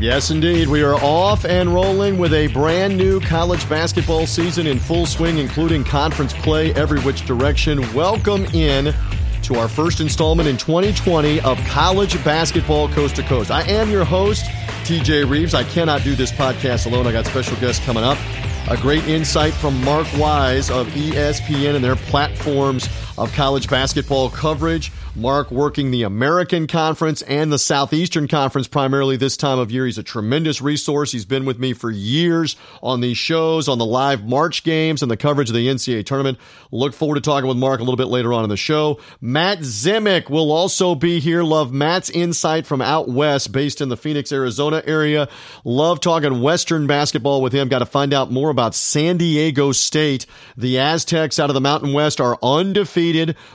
Yes, indeed. We are off and rolling with a brand new college basketball season in full swing, including conference play every which direction. Welcome in to our first installment in 2020 of College Basketball Coast to Coast. I am your host, TJ Reeves. I cannot do this podcast alone. I got special guests coming up. A great insight from Mark Wise of ESPN and their platforms of college basketball coverage. Mark working the American Conference and the Southeastern Conference primarily this time of year. He's a tremendous resource. He's been with me for years on these shows, on the live March games, and the coverage of the NCAA tournament. Look forward to talking with Mark a little bit later on in the show. Matt Zemek will also be here. Love Matt's insight from out west, based in the Phoenix, Arizona area. Love talking Western basketball with him. Got to find out more about San Diego State. The Aztecs out of the Mountain West are undefeated,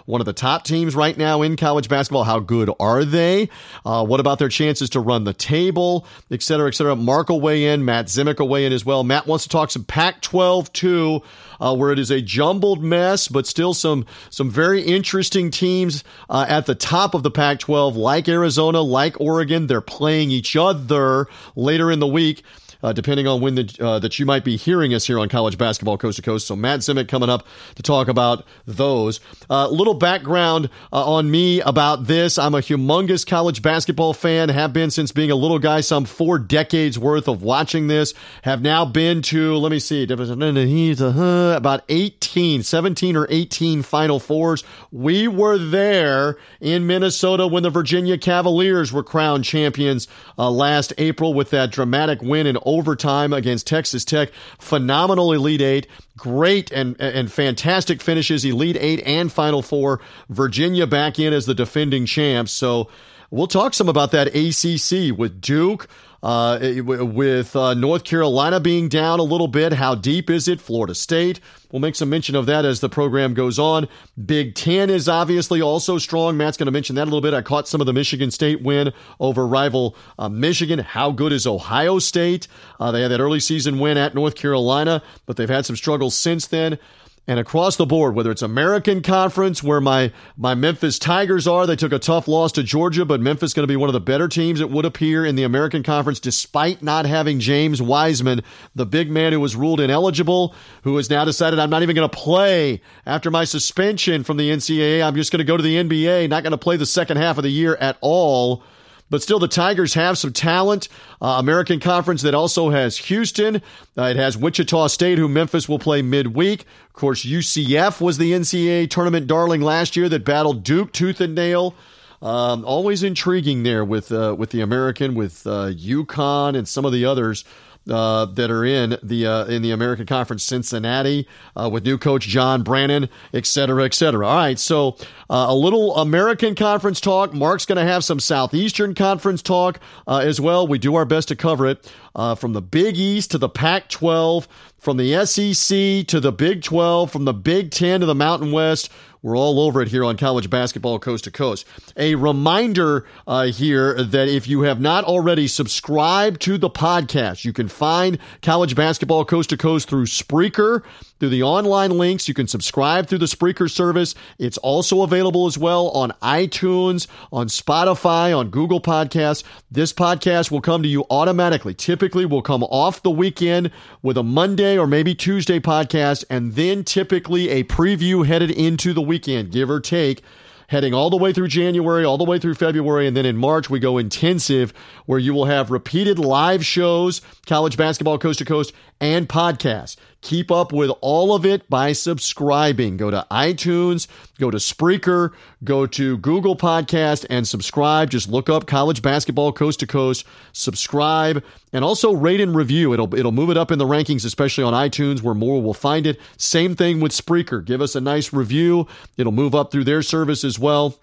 one of the top teams right now in college basketball. How good are they? Uh, what about their chances to run the table, et cetera, et cetera? Mark will weigh in. Matt Zemek will weigh in as well. Matt wants to talk some Pac 12 too. Uh, where it is a jumbled mess, but still some some very interesting teams uh, at the top of the Pac-12, like Arizona, like Oregon. They're playing each other later in the week uh, depending on when the, uh, that you might be hearing us here on College Basketball Coast to Coast. So Matt Zemek coming up to talk about those. A uh, little background uh, on me about this. I'm a humongous college basketball fan, have been since being a little guy, some four decades worth of watching this. Have now been to, let me see, about 18, 17 or 18 Final Fours. We were there in Minnesota when the Virginia Cavaliers were crowned champions uh, last April with that dramatic win in overtime against Texas Tech. Phenomenal Elite Eight. Great and, and fantastic finishes, Elite Eight and Final Four. Virginia back in as the defending champs. So we'll talk some about that ACC with Duke, uh, with uh, North Carolina being down a little bit. How deep is it? Florida State. We'll make some mention of that as the program goes on. Big Ten is obviously also strong. Matt's going to mention that a little bit. I caught some of the Michigan State win over rival uh, Michigan. How good is Ohio State? Uh, they had that early season win at North Carolina, but they've had some struggles since then and across the board, whether it's American Conference where my my Memphis Tigers are, they took a tough loss to Georgia, but Memphis going to be one of the better teams it would appear in the American Conference despite not having James Wiseman, the big man who was ruled ineligible, who has now decided I'm not even going to play after my suspension from the NCAA. I'm just going to go to the NBA, not going to play the second half of the year at all. But still, the Tigers have some talent. Uh, American Conference that also has Houston. Uh, it has Wichita State, who Memphis will play midweek. Of course, UCF was the NCAA tournament darling last year that battled Duke tooth and nail. Um, always intriguing there with uh, with the American, with uh, UConn and some of the others uh, that are in the uh, in the American Conference, Cincinnati, uh, with new coach John Brannen, et cetera, et cetera. All right, so uh, a little American Conference talk. Mark's going to have some Southeastern Conference talk uh, as well. We do our best to cover it uh, from the Big East to the Pac-12, from the SEC to the Big 12, from the Big 10 to the Mountain West. We're all over it here on college basketball coast to coast. A reminder uh, here that if you have not already subscribed to the podcast, you can find college basketball coast to coast through Spreaker through the online links. You can subscribe through the Spreaker service. It's also available as well on iTunes, on Spotify, on Google Podcasts. This podcast will come to you automatically. Typically, will come off the weekend with a Monday or maybe Tuesday podcast, and then typically a preview headed into the weekend, give or take heading all the way through January, all the way through February, and then in March we go intensive where you will have repeated live shows, college basketball coast to coast, and podcasts. Keep up with all of it by subscribing. Go to iTunes, go to Spreaker, go to Google Podcast and subscribe. Just look up college basketball coast to coast, subscribe, and also rate and review. It'll it'll move it up in the rankings, especially on iTunes where more will find it. Same thing with Spreaker. Give us a nice review. It'll move up through their service as well.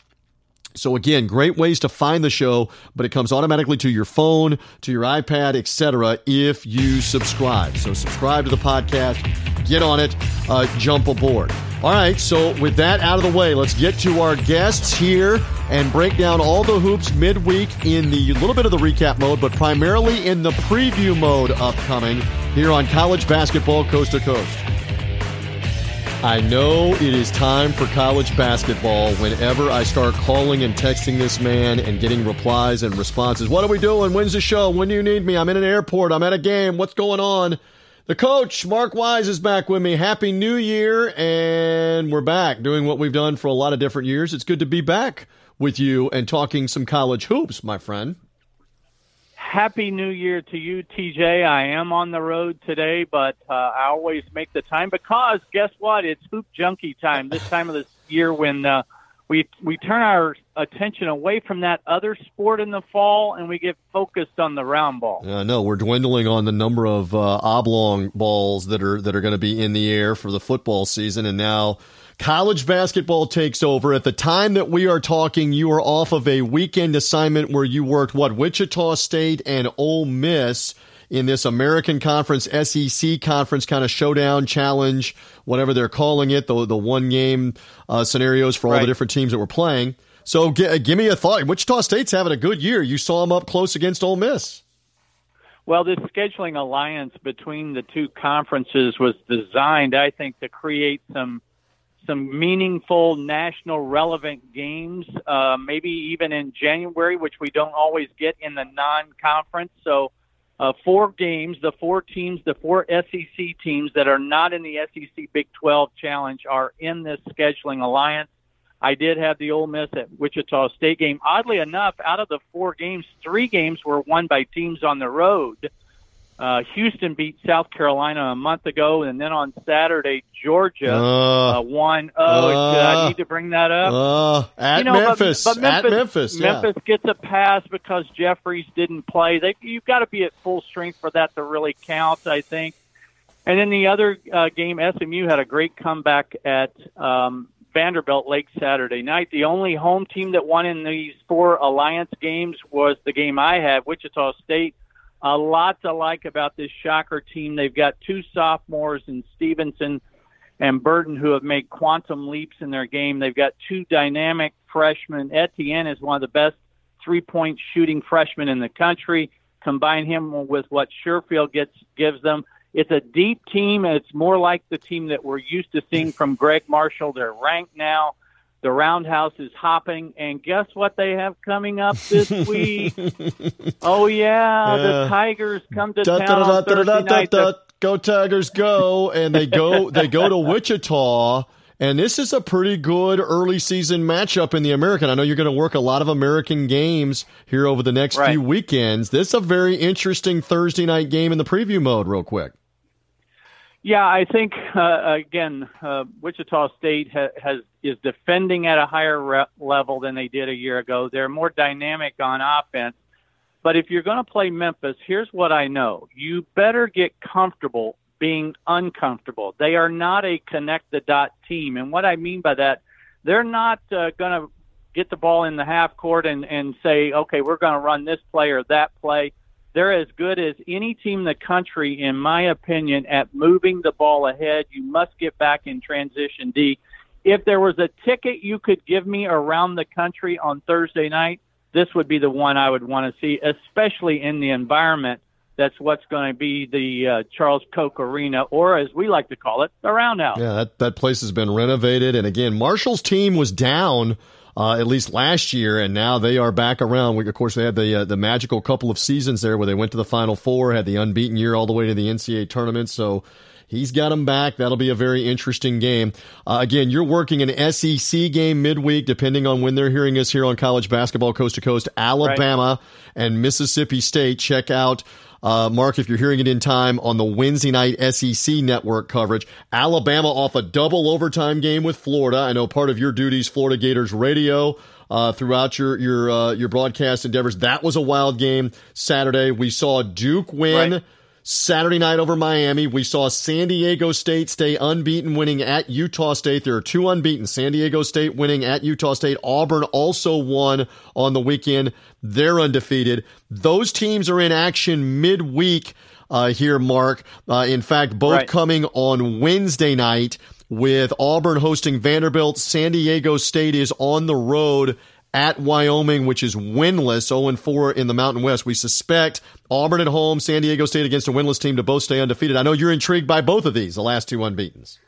So again, great ways to find the show, but it comes automatically to your phone, to your iPad, etc. if you subscribe. So subscribe to the podcast, get on it, uh, jump aboard. All right, so with that out of the way, let's get to our guests here and break down all the hoops midweek in the little bit of the recap mode, but primarily in the preview mode upcoming here on college basketball coast to coast. I know it is time for college basketball whenever I start calling and texting this man and getting replies and responses. What are we doing? When's the show? When do you need me? I'm in an airport. I'm at a game. What's going on? The coach, Mark Wise, is back with me. Happy New Year. And we're back doing what we've done for a lot of different years. It's good to be back with you and talking some college hoops, my friend. Happy New Year to you, TJ. I am on the road today, but uh, I always make the time because guess what? It's hoop junkie time this time of the year when uh, we we turn our attention away from that other sport in the fall and we get focused on the round ball. Yeah, no, we're dwindling on the number of uh, oblong balls that are that are going to be in the air for the football season, and now College basketball takes over. At the time that we are talking, you are off of a weekend assignment where you worked what Wichita State and Ole Miss in this American Conference SEC conference kind of showdown challenge, whatever they're calling it, the the one game uh, scenarios for all right. the different teams that were playing. So g- give me a thought. Wichita State's having a good year. You saw them up close against Ole Miss. Well, this scheduling alliance between the two conferences was designed, I think, to create some some meaningful national relevant games, uh, maybe even in January, which we don't always get in the non-conference. So, uh, four games, the four teams, the four SEC teams that are not in the SEC Big 12 Challenge are in this scheduling alliance. I did have the Ole Miss at Wichita State game. Oddly enough, out of the four games, three games were won by teams on the road. Uh, Houston beat South Carolina a month ago, and then on Saturday, Georgia uh, uh, won. Oh, uh, I need to bring that up? Uh, at, you know, Memphis, but, but Memphis, at Memphis, yeah. Memphis gets a pass because Jeffries didn't play. They, you've got to be at full strength for that to really count, I think. And then the other uh, game, SMU had a great comeback at um, Vanderbilt late Saturday night. The only home team that won in these four alliance games was the game I had, Wichita State a lot to like about this Shocker team. They've got two sophomores in Stevenson and Burton who have made quantum leaps in their game. They've got two dynamic freshmen. Etienne is one of the best three point shooting freshmen in the country. Combine him with what Sherfield gets gives them. It's a deep team. and It's more like the team that we're used to seeing from Gregg Marshall. They're ranked now. The Roundhouse is hopping, and guess what they have coming up this week? oh yeah, the uh, Tigers come to town on Thursday night. Go Tigers, go! And they go they go to Wichita. And this is a pretty good early season matchup in the American. I know you're going to work a lot of American games here over the next right. few weekends. This is a very interesting Thursday night game in the preview mode, real quick. Yeah, I think uh, again, uh, Wichita State ha- has is defending at a higher re- level than they did a year ago. They're more dynamic on offense. But if you're going to play Memphis, here's what I know: you better get comfortable being uncomfortable. They are not a connect the dot team, and what I mean by that, they're not uh, going to get the ball in the half court and and say, okay, we're going to run this play or that play they're as good as any team in the country, in my opinion, at moving the ball ahead. You must get back in transition D. If there was a ticket you could give me around the country on Thursday night, this would be the one I would want to see, especially in the environment that's what's going to be the uh, Charles Koch Arena, or as we like to call it, the Roundhouse. Yeah, that, that place has been renovated. And again, Marshall's team was down uh, at least last year, and now they are back around. We, of course, they had the uh, the magical couple of seasons there where they went to the Final Four, had the unbeaten year all the way to the NCAA tournament. So he's got them back. That'll be a very interesting game. Uh, again, you're working an SEC game midweek, depending on when they're hearing us here on college basketball coast to coast. Alabama right. and Mississippi State. Check out uh, Mark, if you're hearing it in time on the Wednesday night SEC network coverage, Alabama off a double overtime game with Florida. I know part of your duties, Florida Gators radio. Uh, throughout your your uh, your broadcast endeavors, that was a wild game. Saturday, we saw Duke win. Right Saturday night over Miami, we saw San Diego State stay unbeaten, winning at Utah State. There are two unbeaten. San Diego State winning at Utah State. Auburn also won on the weekend. They're undefeated. Those teams are in action midweek uh, here, Mark. Uh, in fact, both right. coming on Wednesday night with Auburn hosting Vanderbilt. San Diego State is on the road at Wyoming, which is winless, 0 4 in the Mountain West. We suspect Auburn at home, San Diego State against a winless team to both stay undefeated. I know you're intrigued by both of these, the last two unbeatens.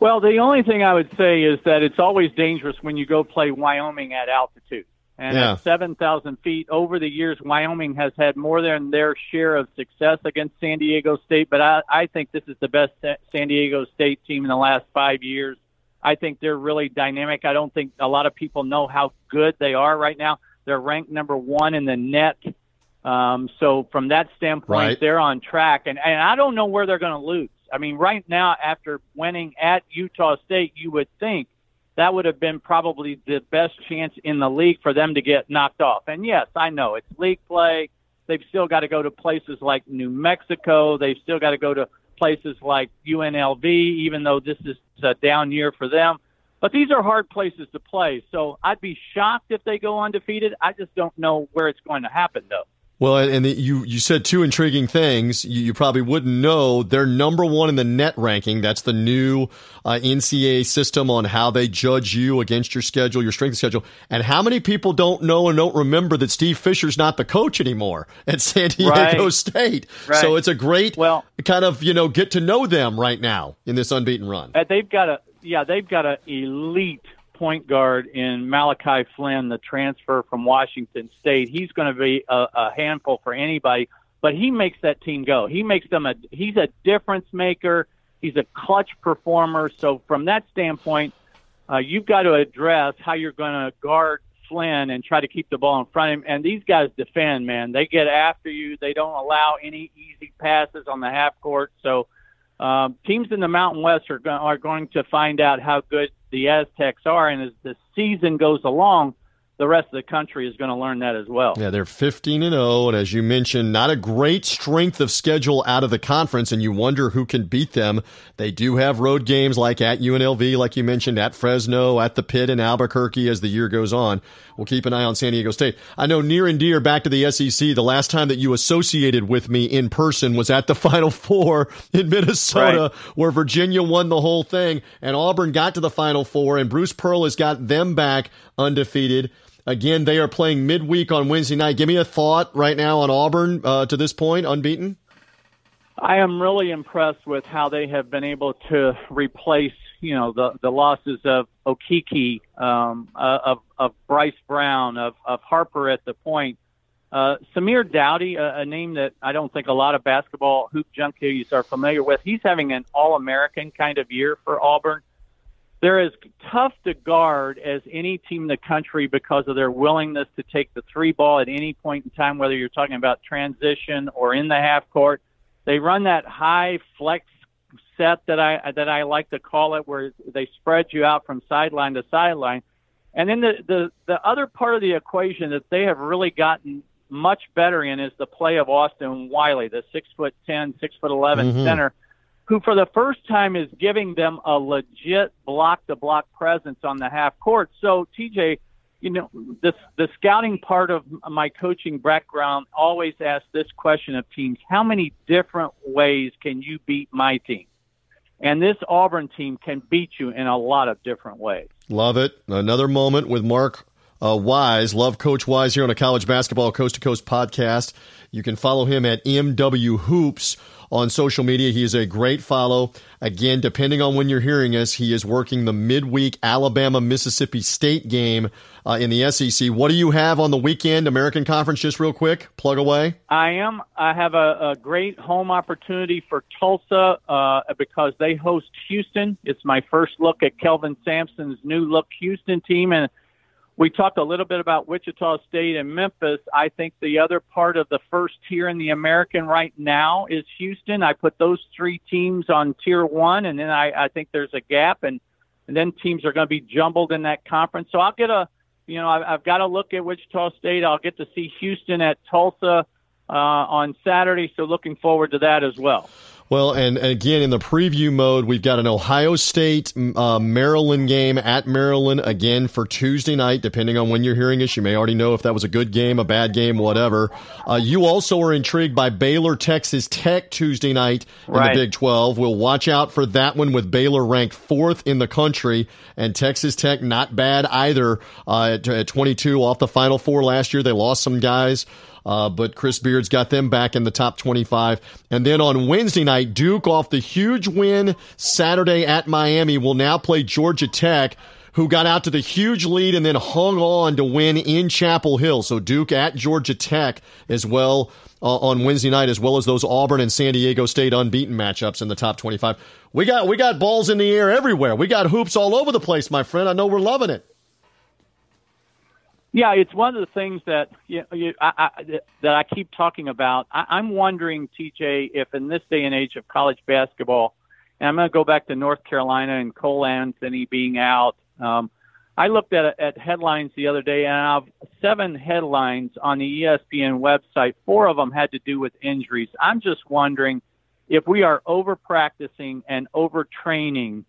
Well, the only thing I would say is that it's always dangerous when you go play Wyoming at altitude. And Yeah. at 7,000 feet, over the years, Wyoming has had more than their share of success against San Diego State. But I, I think this is the best San Diego State team in the last five years. I think they're really dynamic. I don't think a lot of people know how good they are right now. They're ranked number one in the net. Um, so from that standpoint, Right. they're on track. And, and I don't know where they're going to lose. I mean, right now, after winning at Utah State, you would think that would have been probably the best chance in the league for them to get knocked off. And yes, I know it's league play. They've still got to go to places like New Mexico. They've still got to go to places like UNLV, even though this is a down year for them. But these are hard places to play. So I'd be shocked if they go undefeated. I just don't know where it's going to happen, though. Well, and, you you said two intriguing things. You, you probably wouldn't know they're number one in the net ranking. That's the new uh, NCAA system on how they judge you against your schedule, your strength schedule. And how many people don't know and don't remember that Steve Fisher's not the coach anymore at San Diego Right. State? Right. So it's a great Well- kind of you know get to know them right now in this unbeaten run. Uh, they've got a yeah, they've got an elite point guard in Malachi Flynn, the transfer from Washington State. He's going to be a, a handful for anybody, but he makes that team go. He makes them a he's a difference maker. He's a clutch performer. So from that standpoint, uh, you've got to address how you're going to guard Flynn and try to keep the ball in front of him. And these guys defend, man. They get after you. They don't allow any easy passes on the half court. So um, teams in the Mountain West are, go- are going to find out how good the Aztecs are, and as the season goes along, the rest of the country is going to learn that as well. Yeah, they're 15 and 0 and as you mentioned, not a great strength of schedule out of the conference and you wonder who can beat them. They do have road games like at UNLV like you mentioned, at Fresno, at the Pit in Albuquerque as the year goes on. We'll keep an eye on San Diego State. I know near and dear back to the SEC, the last time that you associated with me in person was at the Final 4 in Minnesota Right. where Virginia won the whole thing and Auburn got to the Final Four and Bruce Pearl has got them back undefeated. Again, they are playing midweek on Wednesday night. Give me a thought right now on Auburn uh, to this point, unbeaten. I am really impressed with how they have been able to replace, you know, the the losses of Okeke, um, uh, of of Bryce Brown, of of Harper at the point. Uh, Samir Doughty, a, a name that I don't think a lot of basketball hoop junkies are familiar with. He's having an All-American kind of year for Auburn. They're as tough to guard as any team in the country because of their willingness to take the three ball at any point in time, whether you're talking about transition or in the half court. They run that high flex set that I that I like to call it, where they spread you out from sideline to sideline. And then the the the other part of the equation that they have really gotten much better in is the play of Austin Wiley, the six foot ten, six foot 11 Mhm. center, who for the first time is giving them a legit block to block presence on the half court. So TJ, you know, the the scouting part of my coaching background always asks this question of teams: How many different ways can you beat my team? And this Auburn team can beat you in a lot of different ways. Love it. Another moment with Mark uh, Wise. Love Coach Wise here on a college basketball coast to coast podcast. You can follow him at MW Hoops on social media. He is a great follow. Again, depending on when you're hearing us, he is working the midweek Alabama Mississippi State game uh, in the SEC. What do you have on the weekend? American Conference, just real quick. Plug away. I am. I have a, a great home opportunity for Tulsa uh, because they host Houston. It's my first look at Kelvin Sampson's new look Houston team, and we talked a little bit about Wichita State and Memphis. I think the other part of the first tier in the American right now is Houston. I put those three teams on tier one, and then I, I think there's a gap, and, and then teams are going to be jumbled in that conference. So I'll get a, you know, I've, I've got to look at Wichita State. I'll get to see Houston at Tulsa uh, on Saturday. So looking forward to that as well. Well, and again, in the preview mode, we've got an Ohio State uh, Maryland game at Maryland again for Tuesday night. Depending on when you're hearing us, you may already know if that was a good game, a bad game, whatever. Uh, you also are intrigued by Baylor Texas Tech Tuesday night in Right. the Big 12. We'll watch out for that one with Baylor ranked fourth in the country and Texas Tech not bad either uh, at, at 22 off the Final Four last year. They lost some guys. Uh, but Chris Beard's got them back in the top 25. And then on Wednesday night, Duke off the huge win Saturday at Miami will now play Georgia Tech who got out to the huge lead and then hung on to win in Chapel Hill. So Duke at Georgia Tech as well uh, on Wednesday night, as well as those Auburn and San Diego State unbeaten matchups in the top 25. We got we got balls in the air everywhere. We got hoops all over the place, my friend. I know we're loving it. Yeah, it's one of the things that you, you, I, I, that I keep talking about. I, I'm wondering, TJ, if in this day and age of college basketball, and I'm going to go back to North Carolina and Cole Anthony being out. Um, I looked at at headlines the other day, and I have seven headlines on the ESPN website. Four of them had to do with injuries. I'm just wondering if we are over practicing and overtraining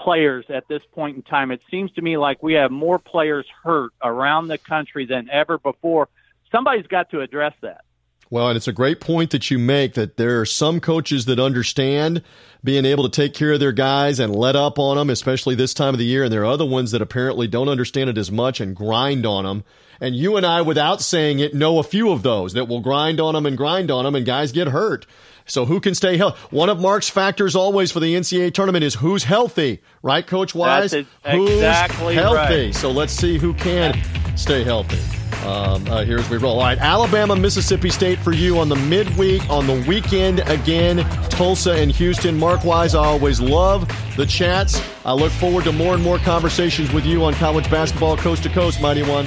players at this point in time. It seems to me like we have more players hurt around the country than ever before. Somebody's got to address that. Well, and it's a great point that you make that there are some coaches that understand being able to take care of their guys and let up on them, especially this time of the year. And there are other ones that apparently don't understand it as much and grind on them. And you and I, without saying it, know a few of those that will grind on them and grind on them and guys get hurt. So who can stay healthy? One of Mark's factors always for the NCAA tournament is who's healthy, right, Coach Wise? That's exactly who's healthy. Right. So let's see who can stay healthy. Um, uh, here as we roll. All right, Alabama, Mississippi State for you on the midweek. On the weekend, again, Tulsa and Houston. Mark Wise, I always love the chats. I look forward to more and more conversations with you on college basketball coast to coast, Mighty One.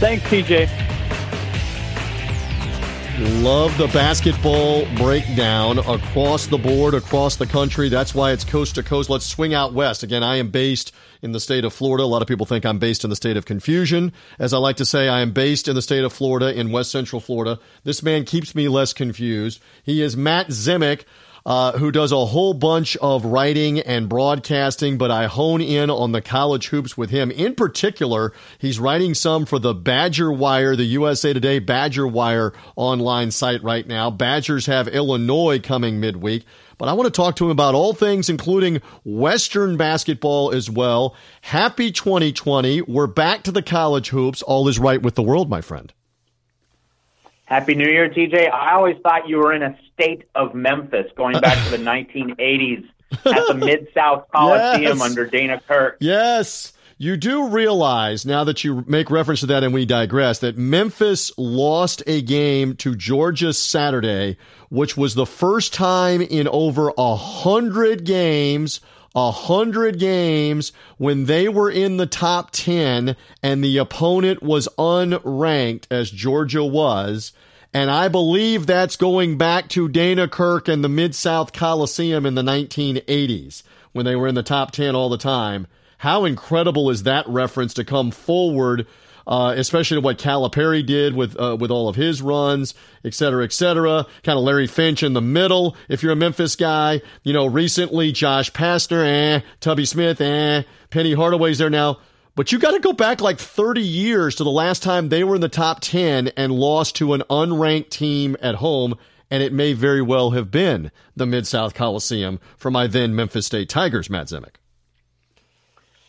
Thanks, TJ. Love the basketball breakdown across the board, across the country. That's why it's coast to coast. Let's swing out west. Again, I am based in the state of Florida. A lot of people think I'm based in the state of confusion. As I like to say, I am based in the state of Florida, in West Central Florida. This man keeps me less confused. He is Matt Zemek uh, who does a whole bunch of writing and broadcasting, but I hone in on the college hoops with him. In particular, he's writing some for the Badger Wire, the USA Today Badger Wire online site right now. Badgers have Illinois coming midweek. But I want to talk to him about all things, including Western basketball as well. Happy 2020. We're back to the college hoops. All is right with the world, my friend. Happy New Year, TJ. I always thought you were in a state of Memphis going back to the 1980s at the Mid South Coliseum yes. under Dana Kirk. Yes. You do realize now that you make reference to that and we digress that Memphis lost a game to Georgia Saturday, which was the first time in over a hundred games a hundred games when they were in the top 10 and the opponent was unranked as Georgia was. And I believe that's going back to Dana Kirk and the Mid South Coliseum in the 1980s when they were in the top 10 all the time. How incredible is that reference to come forward, uh, especially to what Calipari did with uh, with all of his runs, et cetera, et cetera. Kind of Larry Finch in the middle. If you're a Memphis guy, you know, recently Josh Pastner, eh, Tubby Smith, eh, Penny Hardaway's there now. But you got to go back like 30 years to the last time they were in the top 10 and lost to an unranked team at home. And it may very well have been the Mid South Coliseum for my then Memphis State Tigers, Matt Zemek.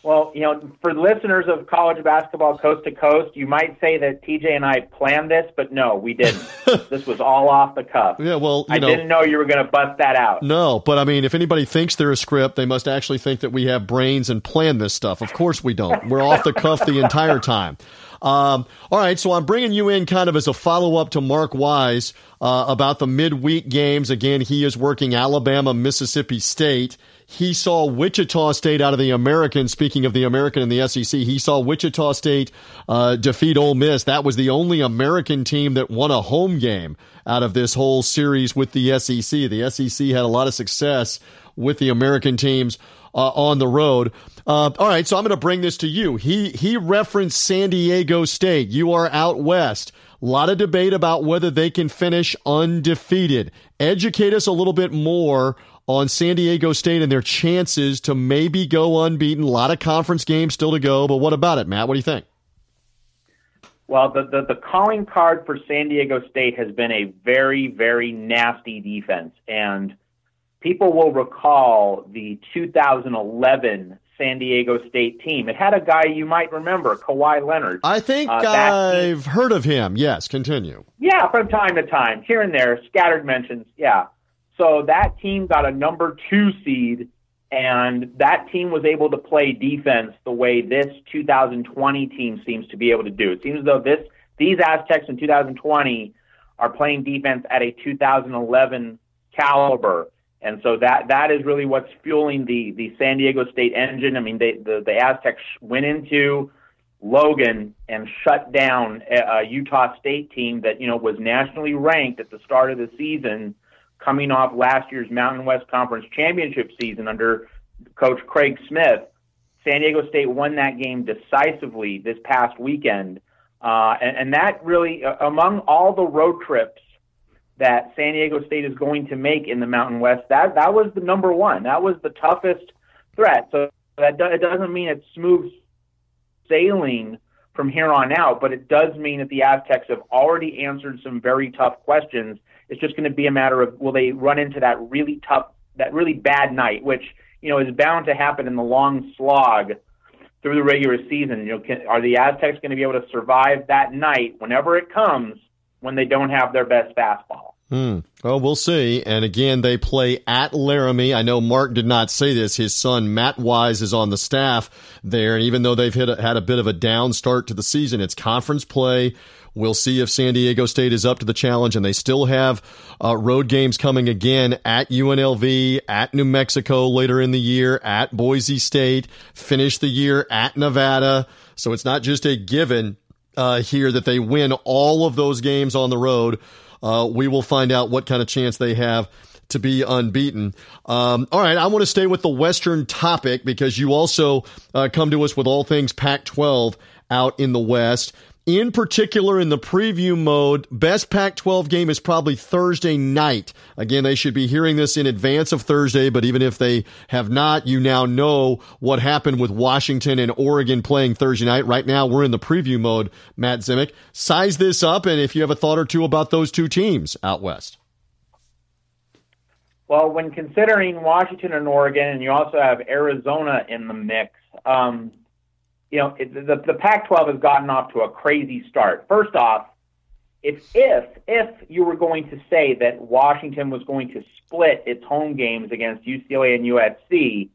Well, you know, for listeners of college basketball coast to coast, you might say that TJ and I planned this, but no, we didn't. this was all off the cuff. Yeah, well, I know, didn't know you were going to bust that out. No, but I mean, if anybody thinks they're a script, they must actually think that we have brains and plan this stuff. Of course we don't. We're off the cuff the entire time. Um, all right, so I'm bringing you in kind of as a follow up to Mark Wise uh, about the midweek games. Again, he is working Alabama, Mississippi State he saw Wichita State out of the American. Speaking of the American and the SEC, he saw Wichita State uh, defeat Ole Miss. That was the only American team that won a home game out of this whole series with the SEC. The SEC had a lot of success with the American teams uh, on the road. Uh, all right, so I'm going to bring this to you. He he referenced San Diego State. You are out west. A lot of debate about whether they can finish undefeated. Educate us a little bit more on San Diego State and their chances to maybe go unbeaten. A lot of conference games still to go, but what about it, Matt? What do you think? Well, the, the, the calling card for San Diego State has been a very, very nasty defense. And people will recall the 2011 San Diego State team. It had a guy you might remember, Kawhi Leonard. I think uh, I've heard of him. Yes, continue. Yeah, from time to time, here and there, scattered mentions. Yeah. So that team got a number two seed, and that team was able to play defense the way this 2020 team seems to be able to do. It seems as though this these Aztecs in 2020 are playing defense at a 2011 caliber. And so that that is really what's fueling the the San Diego State engine. I mean, they, the the Aztecs went into Logan and shut down a, a Utah State team that you know was nationally ranked at the start of the season, coming off last year's Mountain West Conference championship season under Coach Craig Smith. San Diego State won that game decisively this past weekend, uh, and, and that really, uh, among all the road trips that San Diego State is going to make in the Mountain West, that that was the number one. That was the toughest threat. So that do, it doesn't mean it's smooth sailing from here on out, but it does mean that the Aztecs have already answered some very tough questions. It's just going to be a matter of will they run into that really tough, that really bad night, which you know is bound to happen in the long slog through the regular season. You know, can, are the Aztecs going to be able to survive that night whenever it comes when they don't have their best fastball? Hmm. Well, we'll see. And again, they play at Laramie. I know Mark did not say this. His son, Matt Wise, is on the staff there. And even though they've a, had a bit of a down start to the season, it's conference play. We'll see if San Diego State is up to the challenge. And they still have uh, road games coming again at UNLV, at New Mexico later in the year, at Boise State, finish the year at Nevada. So it's not just a given uh, here that they win all of those games on the road uh, we will find out what kind of chance they have to be unbeaten. Um, all right, I want to stay with the Western topic because you also uh, come to us with all things Pac 12 out in the West. In particular, in the preview mode, best Pac 12 game is probably Thursday night. Again, they should be hearing this in advance of Thursday, but even if they have not, you now know what happened with Washington and Oregon playing Thursday night. Right now, we're in the preview mode, Matt Zemek. Size this up, and if you have a thought or two about those two teams out west. Well, when considering Washington and Oregon, and you also have Arizona in the mix, um, you know, it, the, the Pac-12 has gotten off to a crazy start. First off, if if if you were going to say that Washington was going to split its home games against UCLA and USC,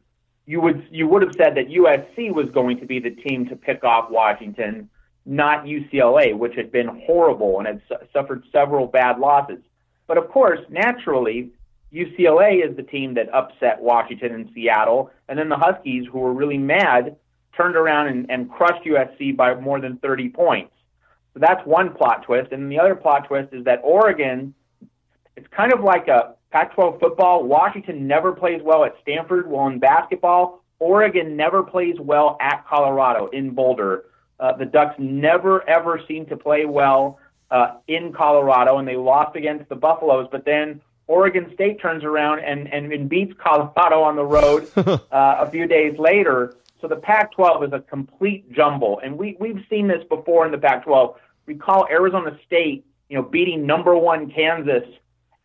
you would you would have said that USC was going to be the team to pick off Washington, not UCLA, which had been horrible and had su- suffered several bad losses. But of course, naturally, UCLA is the team that upset Washington and Seattle, and then the Huskies, who were really mad turned around and, and crushed USC by more than 30 points. So that's one plot twist. And the other plot twist is that Oregon, it's kind of like a Pac 12 football. Washington never plays well at Stanford. Well, in basketball, Oregon never plays well at Colorado in Boulder. Uh, the Ducks never, ever seem to play well uh, in Colorado, and they lost against the Buffaloes. But then Oregon State turns around and, and, and beats Colorado on the road uh, a few days later. So the Pac-12 is a complete jumble, and we we've seen this before in the Pac-12. Recall Arizona State, you know, beating number one Kansas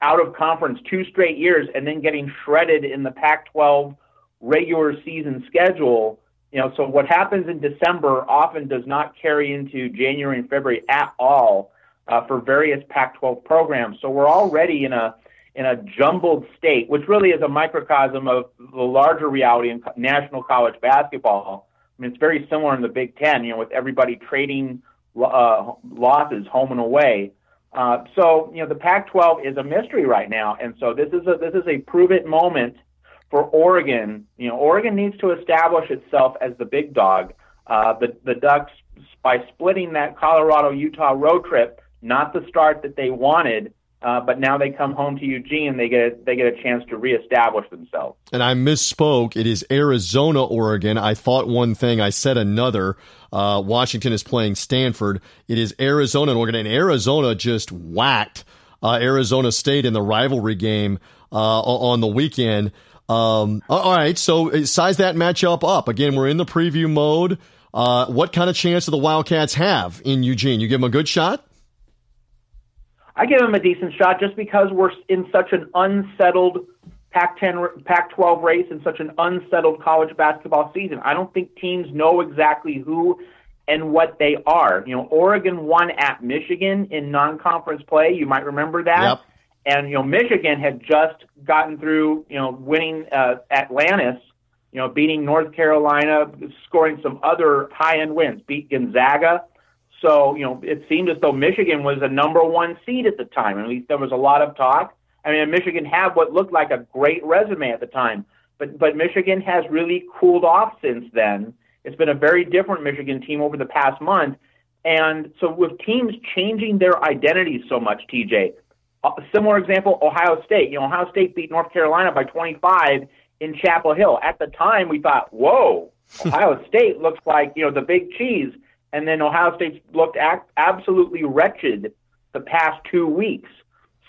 out of conference two straight years, and then getting shredded in the Pac-12 regular season schedule. You know, so what happens in December often does not carry into January and February at all uh, for various Pac-12 programs. So we're already in a in a jumbled state, which really is a microcosm of the larger reality in national college basketball. I mean, it's very similar in the Big Ten, you know, with everybody trading uh, losses home and away. Uh, so, you know, the Pac-12 is a mystery right now, and so this is a this is a prove it moment for Oregon. You know, Oregon needs to establish itself as the big dog. Uh, the the Ducks by splitting that Colorado Utah road trip, not the start that they wanted uh, but now they come home to Eugene, they get a, they get a chance to reestablish themselves. And I misspoke. It is Arizona, Oregon. I thought one thing, I said another. Uh, Washington is playing Stanford. It is Arizona Oregon, and Arizona just whacked uh, Arizona State in the rivalry game uh, on the weekend. Um, all right, so uh, size that matchup up. Again, we're in the preview mode. Uh, what kind of chance do the Wildcats have in Eugene? You give them a good shot? I give him a decent shot just because we're in such an unsettled Pac-10, Pac-12 race and such an unsettled college basketball season. I don't think teams know exactly who and what they are. You know, Oregon won at Michigan in non-conference play. You might remember that. Yep. And you know, Michigan had just gotten through. You know, winning uh, Atlantis. You know, beating North Carolina, scoring some other high-end wins. Beat Gonzaga. So you know, it seemed as though Michigan was a number one seed at the time. At least there was a lot of talk. I mean, Michigan had what looked like a great resume at the time, but but Michigan has really cooled off since then. It's been a very different Michigan team over the past month, and so with teams changing their identities so much, TJ. A similar example, Ohio State. You know, Ohio State beat North Carolina by 25 in Chapel Hill. At the time, we thought, "Whoa, Ohio State looks like you know the big cheese," and then Ohio State looked absolutely wretched the past two weeks.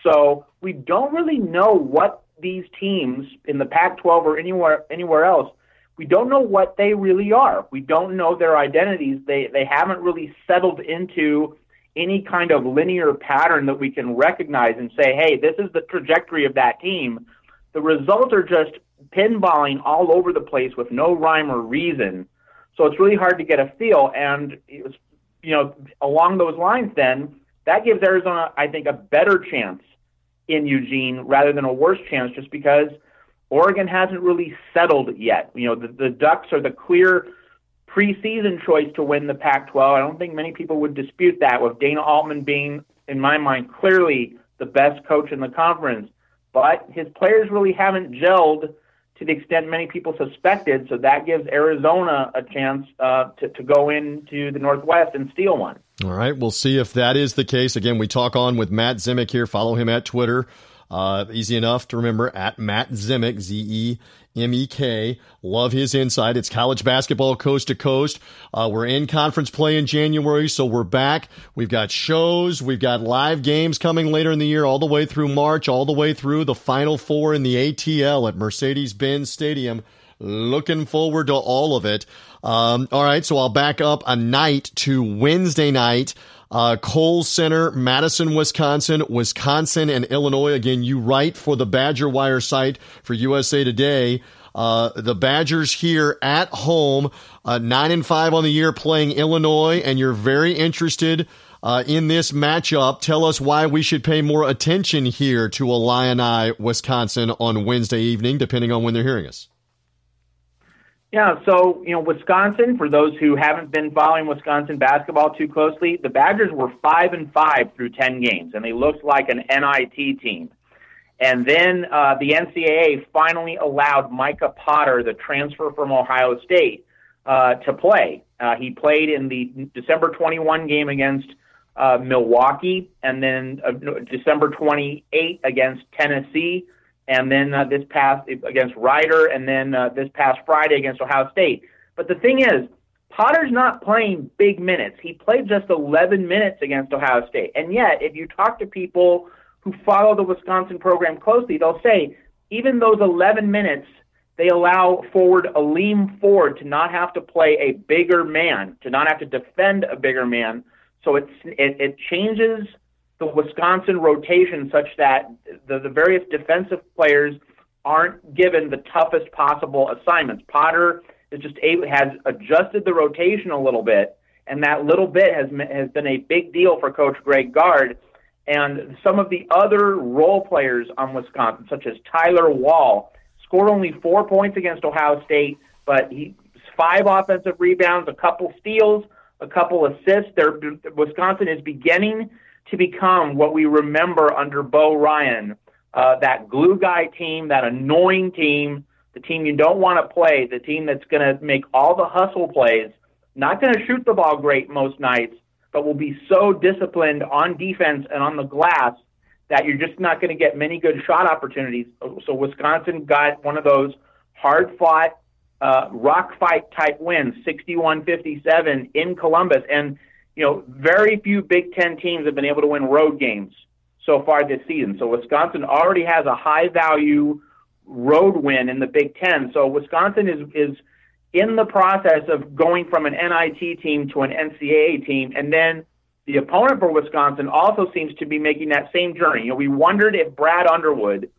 So we don't really know what these teams in the Pac-12 or anywhere anywhere else. We don't know what they really are. We don't know their identities. They they haven't really settled into any kind of linear pattern that we can recognize and say, hey, this is the trajectory of that team. The results are just pinballing all over the place with no rhyme or reason. So it's really hard to get a feel. And, was, you know, along those lines, then, that gives Arizona, I think, a better chance in Eugene rather than a worse chance just because Oregon hasn't really settled yet. You know, the, the Ducks are the clear preseason choice to win the Pac 12. I don't think many people would dispute that, with Dana Altman being, in my mind, clearly the best coach in the conference. But his players really haven't gelled to the extent many people suspected, so that gives Arizona a chance uh, to, to go into the Northwest and steal one. All right, we'll see if that is the case. Again, we talk on with Matt Zemek here. Follow him at Twitter. Uh, easy enough to remember at Matt Zemek, Z E M E K. Love his insight. It's college basketball coast to coast. Uh, we're in conference play in January, so we're back. We've got shows, we've got live games coming later in the year, all the way through March, all the way through the Final Four in the ATL at Mercedes Benz Stadium. Looking forward to all of it. Um, all right, so I'll back up a night to Wednesday night. Uh, Kohl Center, Madison, Wisconsin, Wisconsin, and Illinois. Again, you write for the Badger Wire site for USA Today. Uh, the Badgers here at home, uh, nine and five on the year, playing Illinois, and you're very interested uh, in this matchup. Tell us why we should pay more attention here to a Illini, Wisconsin on Wednesday evening, depending on when they're hearing us. Yeah, so you know, Wisconsin. For those who haven't been following Wisconsin basketball too closely, the Badgers were five and five through ten games, and they looked like an NIT team. And then uh, the NCAA finally allowed Micah Potter, the transfer from Ohio State, uh, to play. Uh, he played in the December 21 game against uh, Milwaukee, and then uh, December 28 against Tennessee and then uh, this past against Rider, and then uh, this past Friday against Ohio State. But the thing is, Potter's not playing big minutes. He played just 11 minutes against Ohio State. And yet, if you talk to people who follow the Wisconsin program closely, they'll say even those 11 minutes, they allow forward Aleem Ford to not have to play a bigger man, to not have to defend a bigger man. So it's, it, it changes – the Wisconsin rotation such that the, the various defensive players aren't given the toughest possible assignments. Potter is just able, has adjusted the rotation a little bit, and that little bit has has been a big deal for Coach Greg Gard. And some of the other role players on Wisconsin, such as Tyler Wahl, scored only four points against Ohio State, but he five offensive rebounds, a couple steals, a couple assists. There, Wisconsin is beginning to become what we remember under Bo Ryan, uh, that glue guy team, that annoying team, the team you don't want to play, the team that's going to make all the hustle plays, not going to shoot the ball great most nights, but will be so disciplined on defense and on the glass that you're just not going to get many good shot opportunities. So Wisconsin got one of those hard fought, uh, rock fight type wins, 61 57 in Columbus. And you know, very few Big Ten teams have been able to win road games so far this season. So Wisconsin already has a high value road win in the Big Ten. So Wisconsin is is in the process of going from an NIT team to an NCAA team, and then the opponent for Wisconsin also seems to be making that same journey. You know, we wondered if Brad Underwood,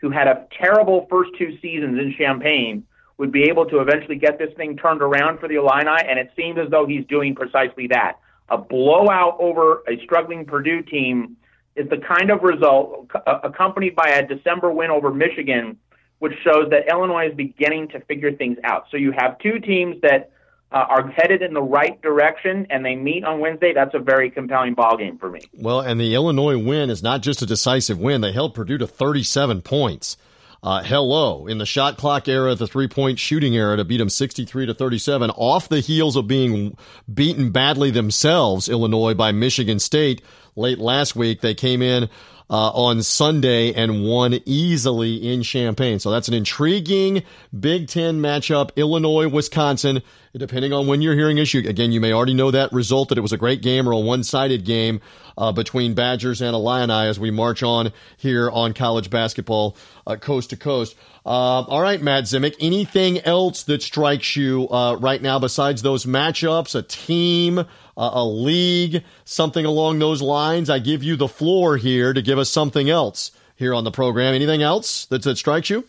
who had a terrible first two seasons in Champaign, would be able to eventually get this thing turned around for the Illini, and it seems as though he's doing precisely that. A blowout over a struggling Purdue team is the kind of result accompanied by a December win over Michigan, which shows that Illinois is beginning to figure things out. So you have two teams that uh, are headed in the right direction and they meet on Wednesday. That's a very compelling ball game for me. Well, and the Illinois win is not just a decisive win; they held Purdue to 37 points. Uh, hello, in the shot clock era, the three point shooting era, to beat them 63 to 37, off the heels of being beaten badly themselves, Illinois by Michigan State late last week. They came in uh, on Sunday and won easily in Champaign. So that's an intriguing Big Ten matchup. Illinois, Wisconsin. Depending on when you're hearing issue, again, you may already know that result that it was a great game or a one-sided game uh, between Badgers and Illini as we march on here on college basketball uh, coast to coast. Uh, all right, Matt Zemek. Anything else that strikes you uh, right now besides those matchups? A team, a league, something along those lines. I give you the floor here to give us something else here on the program. Anything else that, that strikes you?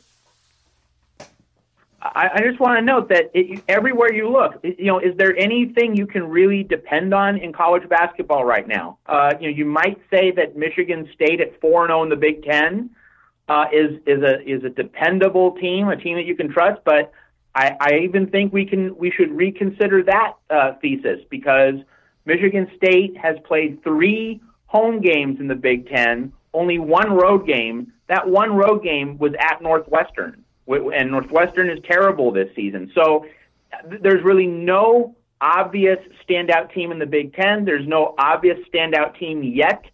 I, I just want to note that it, everywhere you look, you know, is there anything you can really depend on in college basketball right now? Uh, you know, you might say that Michigan State at four and zero oh in the Big Ten uh, is is a is a dependable team, a team that you can trust, but I, I even think we can we should reconsider that uh, thesis because Michigan State has played three home games in the Big Ten, only one road game. That one road game was at Northwestern, and Northwestern is terrible this season. So there's really no obvious standout team in the Big Ten. There's no obvious standout team yet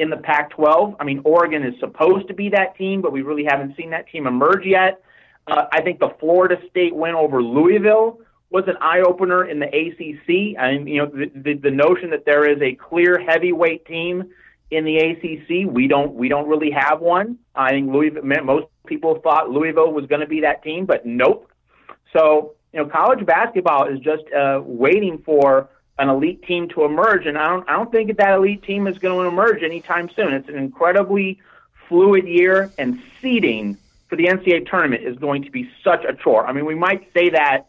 in the Pac 12. I mean, Oregon is supposed to be that team, but we really haven't seen that team emerge yet. Uh, I think the Florida State win over Louisville was an eye opener in the ACC. I mean, you know, the, the, the notion that there is a clear heavyweight team in the ACC, we don't we don't really have one. I think Louisville. Most people thought Louisville was going to be that team, but nope. So you know, college basketball is just uh, waiting for an elite team to emerge, and I don't I don't think that elite team is going to emerge anytime soon. It's an incredibly fluid year, and seeding for the NCAA tournament is going to be such a chore. I mean, we might say that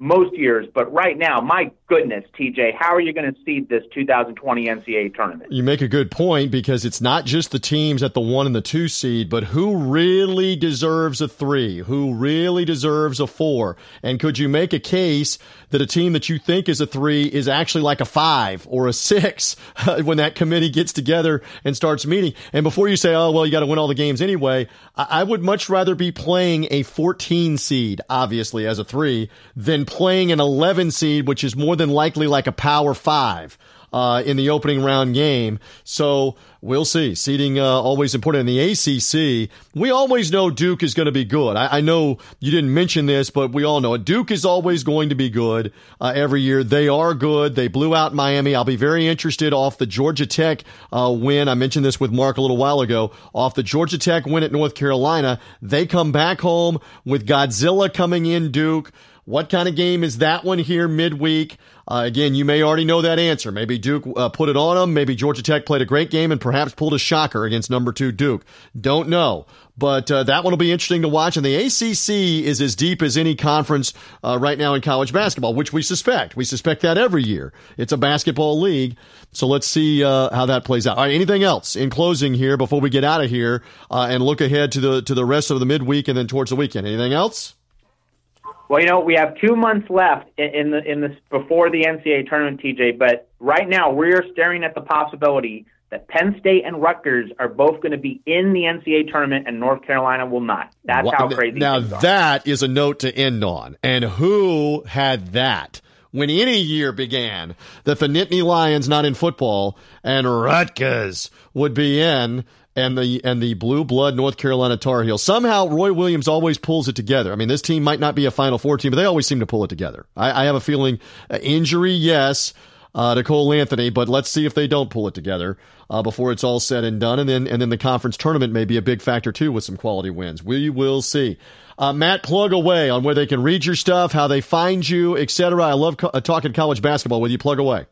most years, but right now, my goodness, TJ, how are you going to seed this 2020 NCAA tournament? You make a good point because it's not just the teams at the one and the two seed, but who really deserves a three? Who really deserves a four? And could you make a case that a team that you think is a three is actually like a five or a six when that committee gets together and starts meeting? And before you say, oh, well, you got to win all the games anyway, I would much rather be playing a 14 seed, obviously, as a three than playing an 11 seed, which is more than likely like a power five. Uh, in the opening round game. So we'll see. Seeding uh, always important in the ACC. We always know Duke is going to be good. I, I, know you didn't mention this, but we all know it. Duke is always going to be good uh, every year. They are good. They blew out Miami. I'll be very interested off the Georgia Tech uh, win. I mentioned this with Mark a little while ago. Off the Georgia Tech win at North Carolina, they come back home with Godzilla coming in Duke. What kind of game is that one here midweek? Uh, again, you may already know that answer. Maybe Duke uh, put it on them. Maybe Georgia Tech played a great game and perhaps pulled a shocker against number two Duke. Don't know. But uh, that one will be interesting to watch. And the ACC is as deep as any conference uh, right now in college basketball, which we suspect. We suspect that every year. It's a basketball league. So let's see uh, how that plays out. All right, anything else in closing here before we get out of here uh, and look ahead to the to the rest of the midweek and then towards the weekend? Anything else? Well, you know, we have two months left in the in this before the NCAA tournament, TJ. But right now, we're staring at the possibility that Penn State and Rutgers are both going to be in the NCAA tournament, and North Carolina will not. That's how crazy. Now that is a note to end on. And who had that? When any year began that the Nittany Lions, not in football, and Rutgers would be in and the and the blue blood North Carolina Tar Heels. Somehow Roy Williams always pulls it together. I mean, this team might not be a Final Four team, but they always seem to pull it together. I, I have a feeling uh, injury, yes. Uh, to Cole Anthony, but let's see if they don't pull it together uh, before it's all said and done, and then and then the conference tournament may be a big factor too with some quality wins. We will see. Uh, Matt, plug away on where they can read your stuff, how they find you, etc. I love co- uh, talking college basketball with you. Plug away.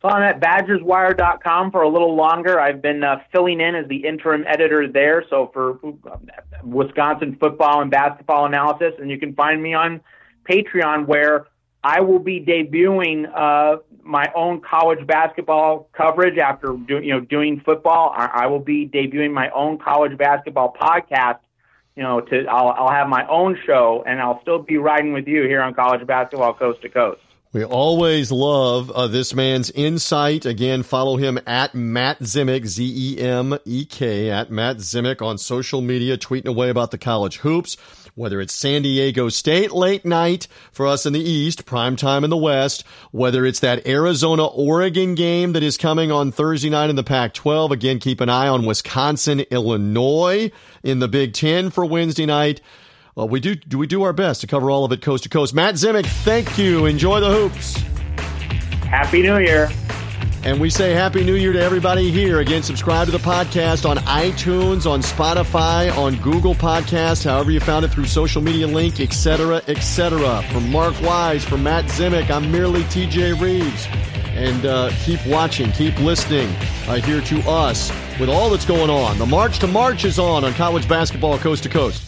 So I'm at BadgersWire.com for a little longer. I've been uh, filling in as the interim editor there. So for Wisconsin football and basketball analysis, and you can find me on Patreon where I will be debuting uh, my own college basketball coverage after do, you know doing football. I, I will be debuting my own college basketball podcast. You know, to I'll, I'll have my own show, and I'll still be riding with you here on college basketball coast to coast. We always love uh, this man's insight. Again, follow him at Matt Zemek, Z E M E K, at Matt Zemek on social media, tweeting away about the college hoops, whether it's San Diego State late night for us in the East, prime time in the West, whether it's that Arizona Oregon game that is coming on Thursday night in the Pac 12. Again, keep an eye on Wisconsin, Illinois in the Big Ten for Wednesday night. Well, we do do we do our best to cover all of it coast to coast. Matt Zemek, thank you. Enjoy the hoops. Happy New Year. And we say Happy New Year to everybody here. Again, subscribe to the podcast on iTunes, on Spotify, on Google Podcast, however you found it through social media link, etc., etc. From Mark Wise, from Matt Zemek, I'm merely TJ Reeves. And uh, keep watching, keep listening uh, here to us with all that's going on. The March to March is on on college basketball coast to coast.